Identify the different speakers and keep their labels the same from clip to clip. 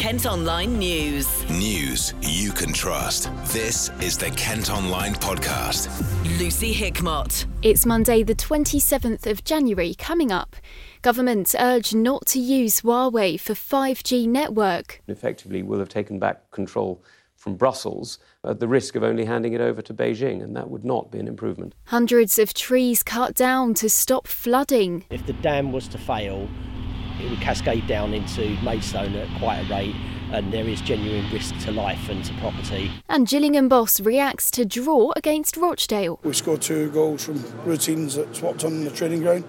Speaker 1: Kent Online News.
Speaker 2: News you can trust. This is the Kent Online Podcast.
Speaker 1: Lucy Hickmott.
Speaker 3: It's Monday, the 27th of January, coming up. Government urge not to use Huawei for 5G network.
Speaker 4: Effectively, will have taken back control from Brussels at the risk of only handing it over to Beijing, and that would not be an improvement.
Speaker 3: Hundreds of trees cut down to stop flooding.
Speaker 5: If the dam was to fail, it would cascade down into Maidstone at quite a rate, and there is genuine risk to life and to property.
Speaker 3: And Gillingham boss reacts to draw against Rochdale.
Speaker 6: We scored two goals from routines that swapped on the training ground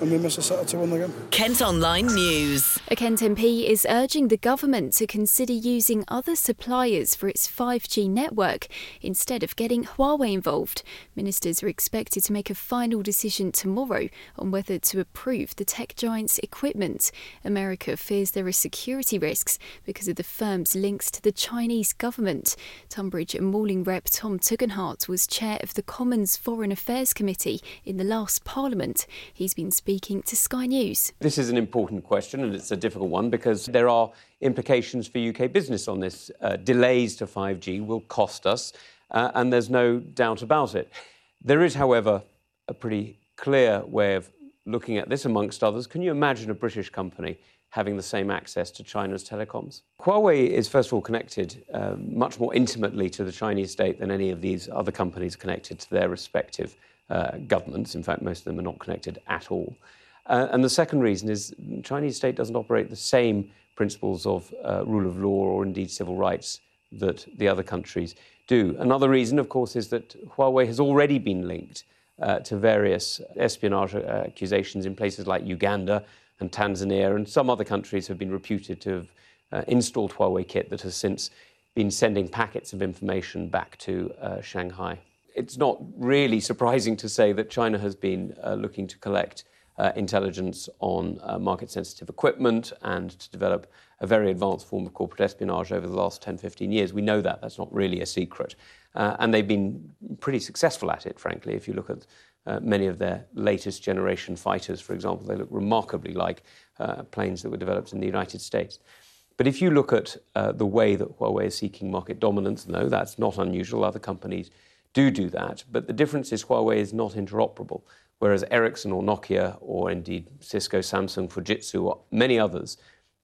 Speaker 6: and we missed a set to win the game.
Speaker 1: Kent Online News.
Speaker 3: A Kent MP is urging the government to consider using other suppliers for its 5G network instead of getting Huawei involved. Ministers are expected to make a final decision tomorrow on whether to approve the tech giant's equipment. America fears there are security risks because of the firm's links to the Chinese government. Tonbridge and Malling rep Tom Tugendhat was chair of the Commons Foreign Affairs Committee in the last Parliament. He's been speaking to Sky News.
Speaker 4: This is an important question and it's a difficult one because there are implications for UK business on this. Uh, delays to 5G will cost us, uh, and there's no doubt about it. There is, however, a pretty clear way of looking at this, amongst others. Can you imagine a British company having the same access to China's telecoms? Huawei is, first of all, connected uh, much more intimately to the Chinese state than any of these other companies connected to their respective uh, governments. In fact, most of them are not connected at all. Uh, and the second reason is the Chinese state doesn't operate the same principles of uh, rule of law or indeed civil rights that the other countries do. Another reason, of course, is that Huawei has already been linked uh, to various espionage uh, accusations in places like Uganda and Tanzania, and some other countries have been reputed to have installed Huawei kit that has since been sending packets of information back to Shanghai it's not really surprising to say that China has been uh, looking to collect uh, intelligence on uh, market sensitive equipment and to develop a very advanced form of corporate espionage over the last 10, 15 years. We know that. That's not really a secret. Uh, and they've been pretty successful at it, frankly. If you look at uh, many of their latest generation fighters, for example, they look remarkably like uh, planes that were developed in the United States. But if you look at the way that Huawei is seeking market dominance, no, that's not unusual. Other companies do do that. But the difference is Huawei is not interoperable, whereas Ericsson or Nokia or indeed Cisco, Samsung, Fujitsu, or many others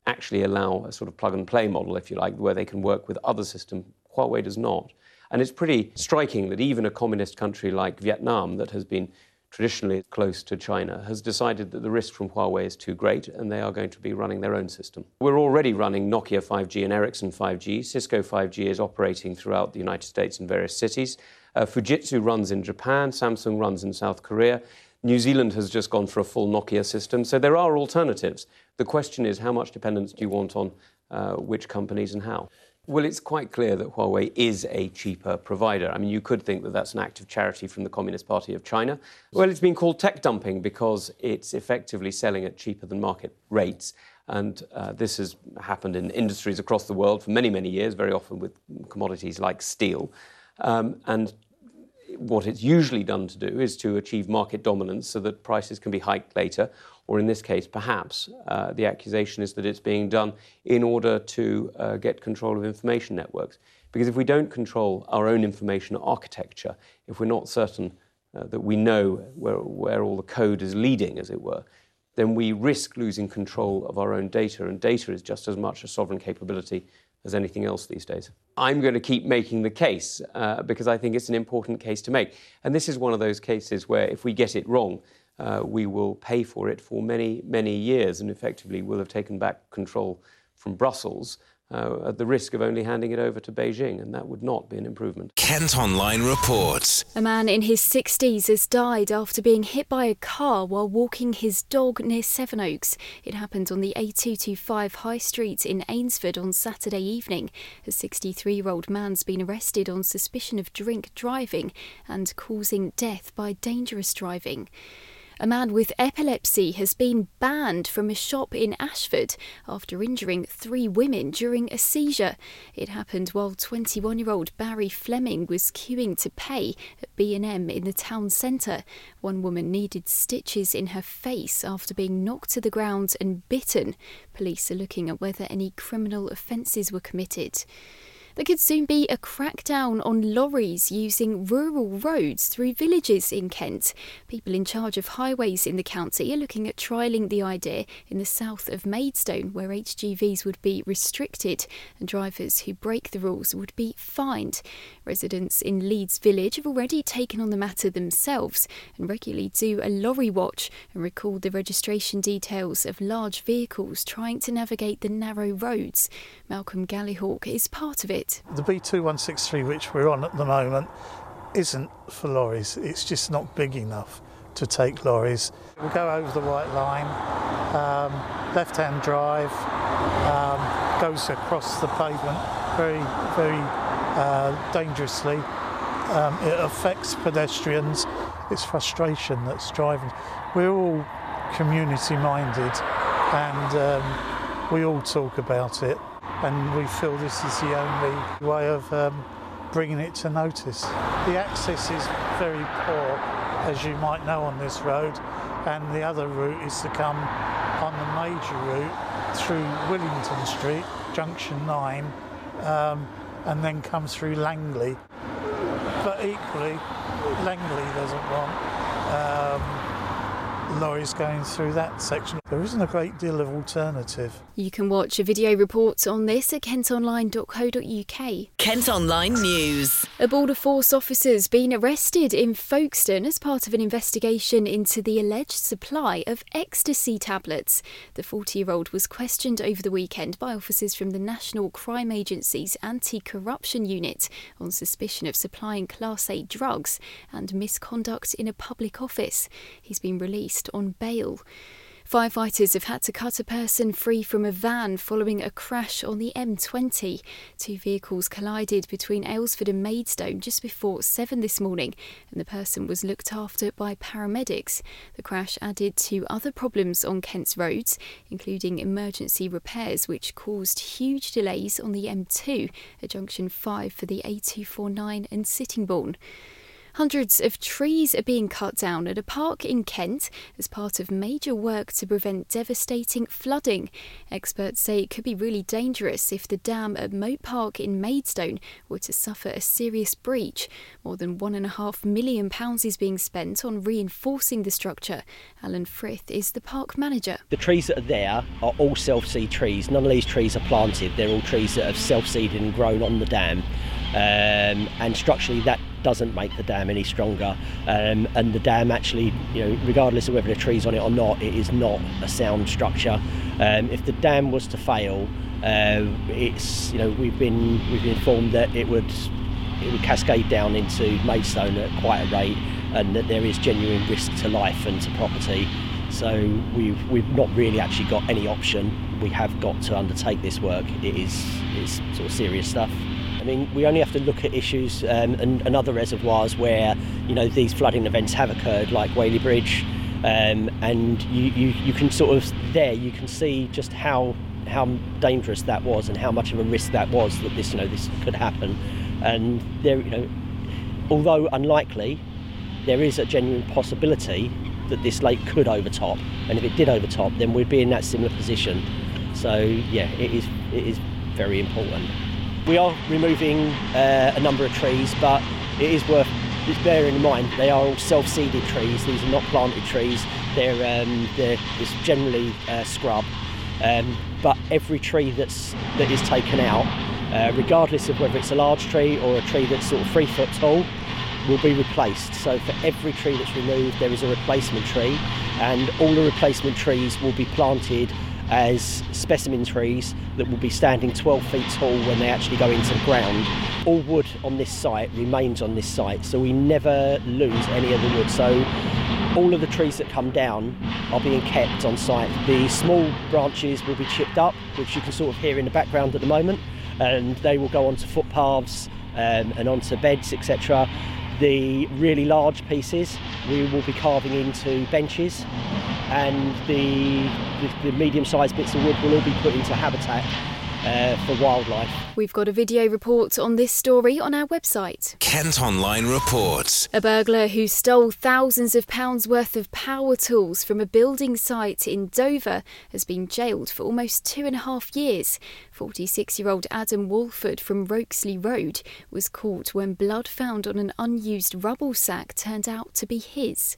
Speaker 4: actually allow a sort of plug and play model, if you like, where they can work with other systems. Huawei does not. And it's pretty striking that even a communist country like Vietnam, that has been traditionally close to China, has decided that the risk from Huawei is too great and they are going to be running their own system. We're already running Nokia 5G and Ericsson 5G. Cisco 5G is operating throughout the United States in various cities. Uh, Fujitsu runs in Japan, Samsung runs in South Korea. New Zealand has just gone for a full Nokia system. So there are alternatives. The question is how much dependence do you want on uh, which companies and how? Well, it's quite clear that Huawei is a cheaper provider. I mean, you could think that that's an act of charity from the Communist Party of China. Well, it's been called tech dumping because it's effectively selling at cheaper than market rates. And uh, this has happened in industries across the world for many, many years, very often with commodities like steel. Um, and what it's usually done to do is to achieve market dominance so that prices can be hiked later, or in this case, perhaps uh, the accusation is that it's being done in order to uh, get control of information networks. Because if we don't control our own information architecture, if we're not certain uh, that we know where, where all the code is leading, as it were, then we risk losing control of our own data. And data is just as much a sovereign capability as anything else these days. I'm going to keep making the case uh, because I think it's an important case to make. And this is one of those cases where if we get it wrong, uh, we will pay for it for many, many years and effectively will have taken back control from Brussels uh, at the risk of only handing it over to Beijing, and that would not be an improvement.
Speaker 2: Kent Online reports.
Speaker 3: A man in his 60s has died after being hit by a car while walking his dog near Sevenoaks. It happened on the A225 High Street in Eynsford on Saturday evening. A 63 year old man's been arrested on suspicion of drink driving and causing death by dangerous driving. A man with epilepsy has been banned from a shop in Ashford after injuring three women during a seizure. It happened while 21-year-old Barry Fleming was queuing to pay at B&M in the town centre. One woman needed stitches in her face after being knocked to the ground and bitten. Police are looking at whether any criminal offences were committed. There could soon be a crackdown on lorries using rural roads through villages in Kent. People in charge of highways in the county are looking at trialling the idea in the south of Maidstone, where HGVs would be restricted and drivers who break the rules would be fined. Residents in Leeds Village have already taken on the matter themselves and regularly do a lorry watch and record the registration details of large vehicles trying to navigate the narrow roads. Malcolm Gallihawk is part of it.
Speaker 7: The B2163, which we're on at the moment, isn't for lorries. It's just not big enough to take lorries. We go over the white line, um, left-hand drive, um, goes across the pavement very, very uh, dangerously. Um, it affects pedestrians. It's frustration that's driving. We're all community minded and um, we all talk about it and we feel this is the only way of um, bringing it to notice. The access is very poor, as you might know, on this road, and the other route is to come on the major route through Willington Street, junction 9, um, and then come through Langley. But equally, Langley doesn't want um, lorries going through that section. There isn't a great deal of alternative.
Speaker 3: You can watch a video report on this at kentonline.co.uk.
Speaker 1: Kent Online News.
Speaker 3: A Border Force officer's been arrested in Folkestone as part of an investigation into the alleged supply of ecstasy tablets. The 40 year old was questioned over the weekend by officers from the National Crime Agency's Anti Corruption Unit on suspicion of supplying Class A drugs and misconduct in a public office. He's been released on bail. Firefighters have had to cut a person free from a van following a crash on the M20. Two vehicles collided between Aylesford and Maidstone just before 7 this morning, and the person was looked after by paramedics. The crash added to other problems on Kent's roads, including emergency repairs, which caused huge delays on the M2 at junction 5 for the A249 and Sittingbourne. Hundreds of trees are being cut down at a park in Kent as part of major work to prevent devastating flooding. Experts say it could be really dangerous if the dam at Mote Park in Maidstone were to suffer a serious breach. More than £1.5 million is being spent on reinforcing the structure. Alan Frith is the park manager.
Speaker 5: The trees that are there are all self seed trees. None of these trees are planted, they're all trees that have self seeded and grown on the dam. Um, and structurally, that doesn't make the dam any stronger. Um, and the dam actually, you know, regardless of whether the tree's on it or not, it is not a sound structure. Um, if the dam was to fail, uh, it's you know we've been we've been informed that it would it would cascade down into Maidstone at quite a rate, and that there is genuine risk to life and to property. So we've we've not really actually got any option. We have got to undertake this work. It is it's sort of serious stuff. I mean, we only have to look at issues um, and, and, other reservoirs where you know these flooding events have occurred, like Whaley Bridge, um, and you, you, you can sort of there you can see just how how dangerous that was and how much of a risk that was that this you know this could happen, and there you know although unlikely, there is a genuine possibility that this lake could overtop, and if it did overtop, then we'd be in that similar position. So yeah, it is it is very important. We are removing uh, a number of trees, but it is worth bearing in mind they are all self-seeded trees. These are not planted trees. They're, um, they're it's generally uh, scrub. Um, but every tree that's that is taken out, uh, regardless of whether it's a large tree or a tree that's sort of three foot tall, will be replaced. So for every tree that's removed, there is a replacement tree, and all the replacement trees will be planted as specimen trees that will be standing 12 feet tall when they actually go into the ground. All wood on this site remains on this site, so we never lose any of the wood. So all of the trees that come down are being kept on site. The small branches will be chipped up, which you can sort of hear in the background at the moment, and they will go onto footpaths um, and onto beds, etc. The really large pieces we will be carving into benches, and the, the, the medium sized bits of wood will all be put into habitat uh, for wildlife.
Speaker 3: We've got a video report on this story on our website.
Speaker 2: Kent Online reports.
Speaker 3: A burglar who stole thousands of pounds worth of power tools from a building site in Dover has been jailed for almost two and a half years. 46 year old Adam Walford from Rokesley Road was caught when blood found on an unused rubble sack turned out to be his.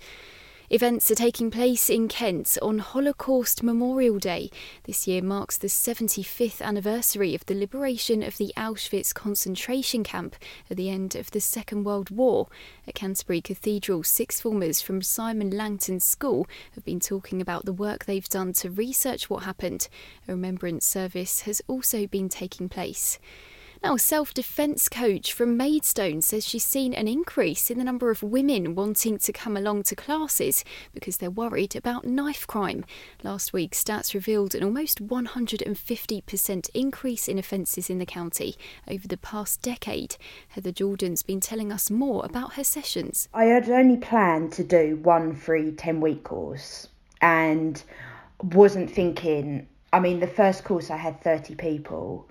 Speaker 3: Events are taking place in Kent on Holocaust Memorial Day. This year marks the 75th anniversary of the liberation of the Auschwitz concentration camp at the end of the Second World War. At Canterbury Cathedral, six formers from Simon Langton School have been talking about the work they've done to research what happened. A remembrance service has also been taking place. Now, self defence coach from Maidstone says she's seen an increase in the number of women wanting to come along to classes because they're worried about knife crime. Last week, stats revealed an almost 150% increase in offences in the county over the past decade. Heather Jordan's been telling us more about her sessions.
Speaker 8: I had only planned to do one free 10 week course and wasn't thinking. I mean, the first course I had 30 people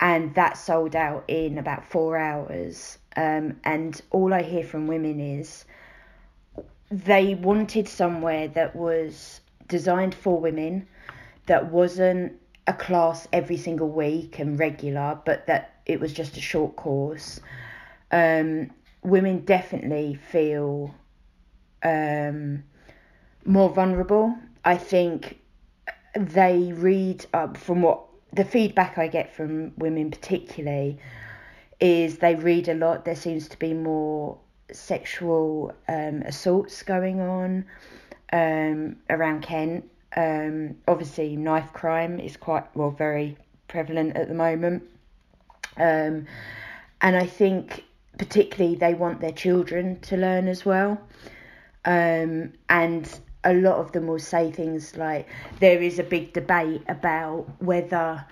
Speaker 8: and that sold out in about four hours. Um, and all I hear from women is they wanted somewhere that was designed for women, that wasn't a class every single week and regular, but that it was just a short course. Um, women definitely feel um, more vulnerable. I think they read uh, from what the feedback I get from women, particularly, is they read a lot. There seems to be more sexual um, assaults going on um, around Kent. Um, obviously, knife crime is quite well very prevalent at the moment, um, and I think particularly they want their children to learn as well. Um, and a lot of them will say things like there is a big debate about whether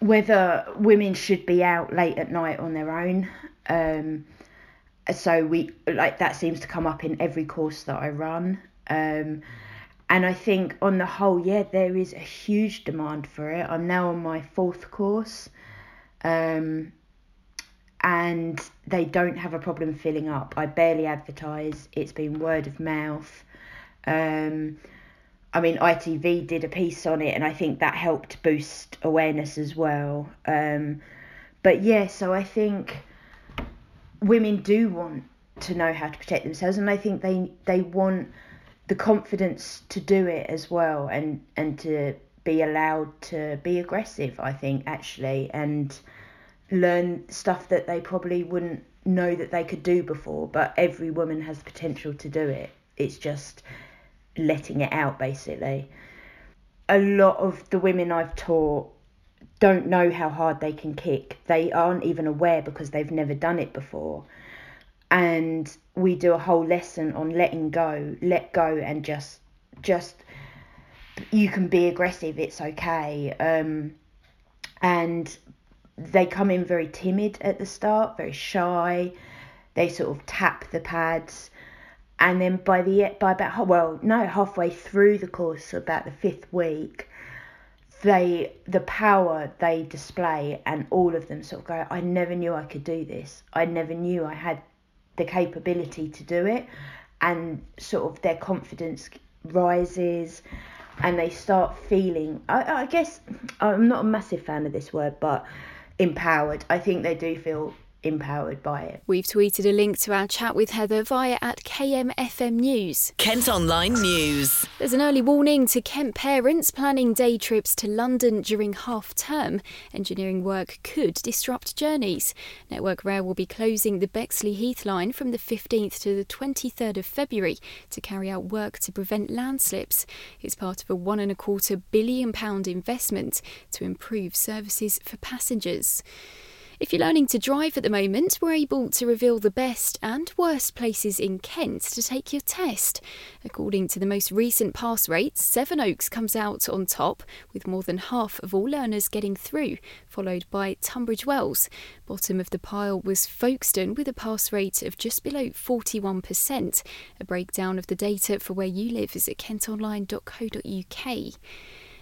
Speaker 8: whether women should be out late at night on their own. Um, so we like that seems to come up in every course that I run. Um, and I think on the whole, yeah, there is a huge demand for it. I'm now on my fourth course. Um, and they don't have a problem filling up. I barely advertise. It's been word of mouth. Um, I mean, ITV did a piece on it, and I think that helped boost awareness as well. Um, but yeah, so I think women do want to know how to protect themselves, and I think they they want the confidence to do it as well, and and to be allowed to be aggressive. I think actually, and learn stuff that they probably wouldn't know that they could do before. But every woman has potential to do it. It's just letting it out basically. A lot of the women I've taught don't know how hard they can kick. They aren't even aware because they've never done it before. And we do a whole lesson on letting go, let go and just just you can be aggressive, it's okay. Um and they come in very timid at the start, very shy. They sort of tap the pads and then by the by about well no halfway through the course about the fifth week they the power they display and all of them sort of go i never knew i could do this. I never knew i had the capability to do it. And sort of their confidence rises and they start feeling I, I guess i'm not a massive fan of this word but empowered. I think they do feel empowered by it.
Speaker 3: We've tweeted a link to our chat with Heather via at KMFM News.
Speaker 1: Kent Online News.
Speaker 3: There's an early warning to Kent parents planning day trips to London during half term. Engineering work could disrupt journeys. Network Rail will be closing the Bexleyheath line from the 15th to the 23rd of February to carry out work to prevent landslips. It's part of a one and a quarter billion pound investment to improve services for passengers. If you're learning to drive at the moment, we're able to reveal the best and worst places in Kent to take your test. According to the most recent pass rates, Sevenoaks comes out on top, with more than half of all learners getting through, followed by Tunbridge Wells. Bottom of the pile was Folkestone with a pass rate of just below 41%. A breakdown of the data for where you live is at kentonline.co.uk.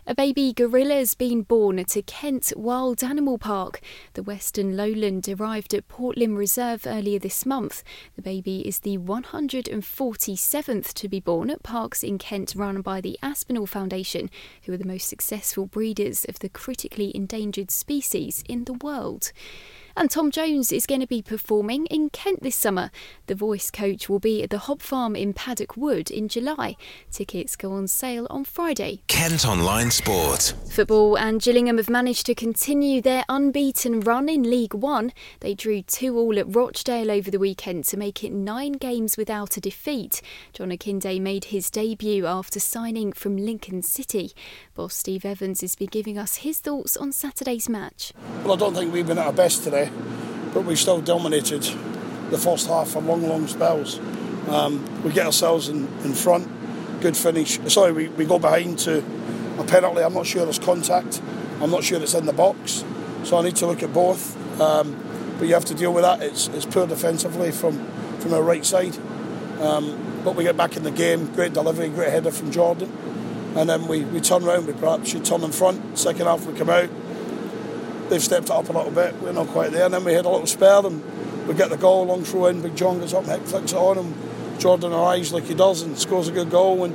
Speaker 3: A baby gorilla's been born at a Kent Wild Animal Park. The Western Lowland arrived at Port Lympne Reserve earlier this month. The baby is the 147th to be born at parks in Kent run by the Aspinall Foundation, who are the most successful breeders of the critically endangered species in the world. And Tom Jones is going to be performing in Kent this summer. The voice coach will be at the Hop Farm in Paddock Wood in July. Tickets go on sale on Friday.
Speaker 2: Kent Online Sport.
Speaker 3: Football and Gillingham have managed to continue their unbeaten run in League One. They drew 2 all at Rochdale over the weekend to make it nine games without a defeat. John Akinde made his debut after signing from Lincoln City. Boss Steve Evans has been giving us his thoughts on Saturday's match.
Speaker 6: Well, I don't think we've been at our best today, but we still dominated the first half for long, long spells. Um, we get ourselves in, in front, good finish. Sorry, we, we go behind to a penalty. I'm not sure there's contact. I'm not sure it's in the box. So I need to look at both. Um, but you have to deal with that. It's, it's poor defensively from, from our right side. Um, but we get back in the game. Great delivery, great header from Jordan. And then we, we turn around, we perhaps should turn in front. Second half we come out. They've stepped it up a little bit. We're not quite there. And then we had a little spare and we get the goal, long throw in. Big John gets up, Heck flicks it on him. Jordan arrives like he does and scores a good goal. And,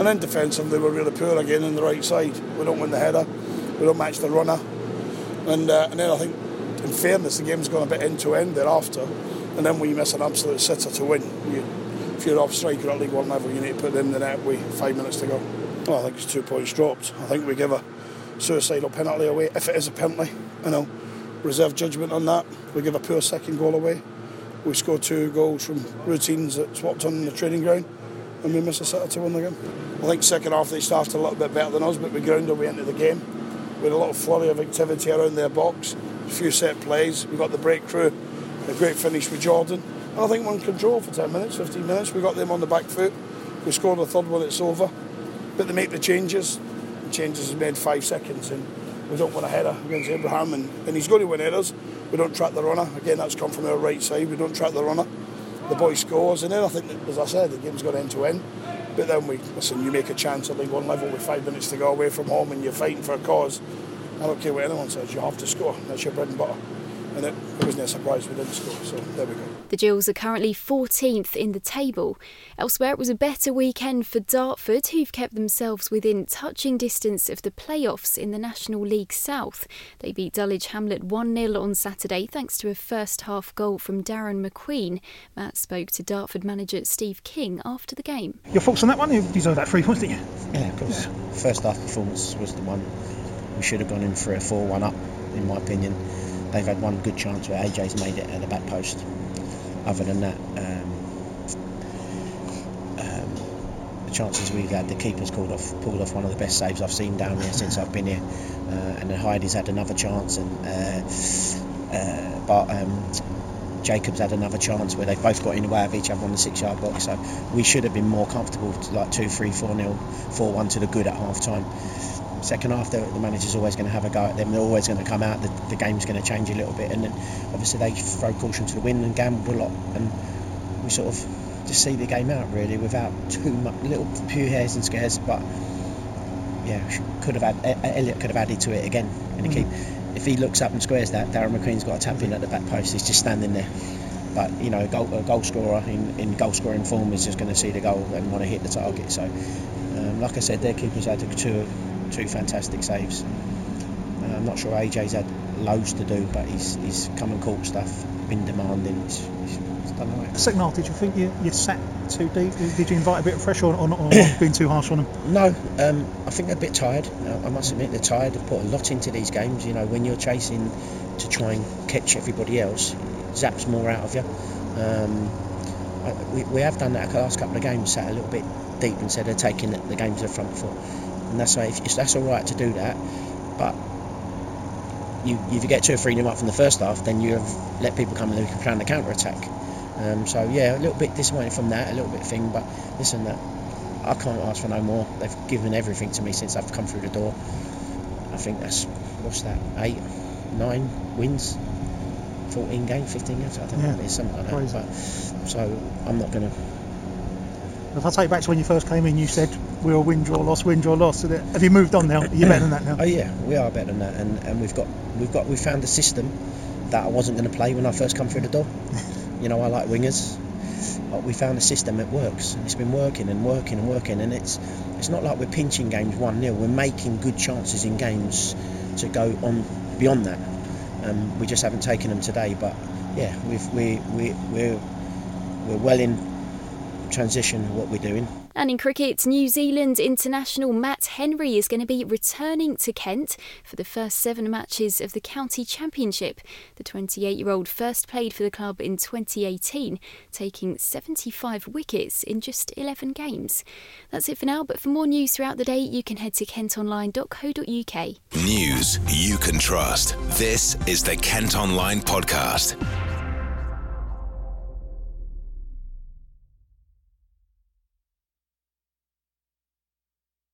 Speaker 6: and then defensively we're really poor again on the right side. We don't win the header. We don't match the runner. And, uh, and then I think, in fairness, the game's gone a bit end to end thereafter. And then we miss an absolute sitter to win. You, if you're off striker at League One level, you need to put it in the net with five minutes to go. Well, I think it's two points dropped. I think we give a suicidal penalty away. If it is a penalty, you know, reserve judgment on that. We give a poor second goal away. We score two goals from routines that swapped on the training ground, and we miss a sitter to win the game. I think second half they started a little bit better than us, but we grounded way into the game. We had a little flurry of activity around their box, a few set plays. We got the breakthrough, a great finish with Jordan. And I think one control for 10 minutes, 15 minutes. We got them on the back foot. We scored a third one, it's over. But they make the changes. Changes is made five seconds, and we don't win a header against Abraham. And, and he's going to win headers. We don't track the runner. Again, that's come from our right side. We don't track the runner. The boy scores, and then I think, as I said, the game's got end to end. But then we listen. You make a chance at League One level with five minutes to go away from home, and you're fighting for a cause. I don't care what anyone says. You have to score. That's your bread and butter. And it, it wasn't a surprise we didn't score. So there we go.
Speaker 3: The Gills are currently 14th in the table. Elsewhere, it was a better weekend for Dartford, who've kept themselves within touching distance of the playoffs in the National League South. They beat Dulwich Hamlet 1 0 on Saturday thanks to a first half goal from Darren McQueen. Matt spoke to Dartford manager Steve King after the game.
Speaker 9: Your thoughts on that one? You deserved that three points, didn't you?
Speaker 10: Yeah, of course. First half performance was the one we should have gone in for a 4 1 up, in my opinion. They've had one good chance where AJ's made it at the back post. Other than that, um, um, the chances we've had, the keeper's called off, pulled off one of the best saves I've seen down here since I've been here. Uh, and then Heidi's had another chance, and uh, uh, but um, Jacobs had another chance where they both got in the way of each other on the six yard box. So we should have been more comfortable, like 2 3 4 0, 4 1 to the good at half time. Second half, the, the manager's always going to have a go at them. They're always going to come out. The, the game's going to change a little bit, and then obviously they throw caution to the wind and gamble a lot, and we sort of just see the game out really without too much, little few hairs and scares. But yeah, could have had Elliot could have added to it again in the
Speaker 9: Mm.
Speaker 10: keep. If he looks up and squares that, Darren McQueen's got a tap in at the back post. He's just standing there. But you know, a goal, a goal scorer in, in goal scoring form is just going to see the goal and want to hit the target. So, um, like I said, their keepers had two two fantastic saves. Uh, I'm not sure AJ's had loads to do, but he's he's come and caught stuff, been demanding. He's, he's, he's done all right.
Speaker 9: Second half, did you think you, you sat too deep? Did you invite a bit of pressure or, or not, or being too harsh on them?
Speaker 10: No, um, I think they're a bit tired. Uh, I must admit they're tired. They've put a lot into these games. You know, when you're chasing to try and catch everybody else, it zaps more out of you. Um, we, we have done that the last couple of games, sat a little bit deep instead of taking the, the game to the front foot. And that's that's all right to do that, but you, if you get two or three nil up from the first half, then you have let people come and plan the counter attack. Um, so yeah, a little bit disappointed from that, a little bit thing, but listen, that I can't ask for no more. They've given everything to me since I've come through the door. I think that's what's that, eight, nine wins, fourteen games, fifteen games. I don't
Speaker 9: Yeah.
Speaker 10: know, it's something like that. But, so I'm not going to.
Speaker 9: If I take back to when you first came in, you said we were win, draw, loss, win, draw, loss. Have you moved on now? Are you better than that now?
Speaker 10: Oh yeah, we are better than that, and, and we've got we've got we found a system that I wasn't going to play when I first come through the door. you know, I like wingers. But we found a system that works, and it's been working and working and working, and it's it's not like we're pinching games one 0 We're making good chances in games to go on beyond that. Um, we just haven't taken them today, but yeah, we've we we we're we're well in transition of what we're doing.
Speaker 3: And in cricket, New Zealand international Matt Henry is going to be returning to Kent for the first seven matches of the County Championship. The 28 year old first played for the club in 2018, taking 75 wickets in just 11 games. That's it for now, but for more news throughout the day, you can head to kentonline.co.uk.
Speaker 2: News you can trust. This is the Kent Online Podcast.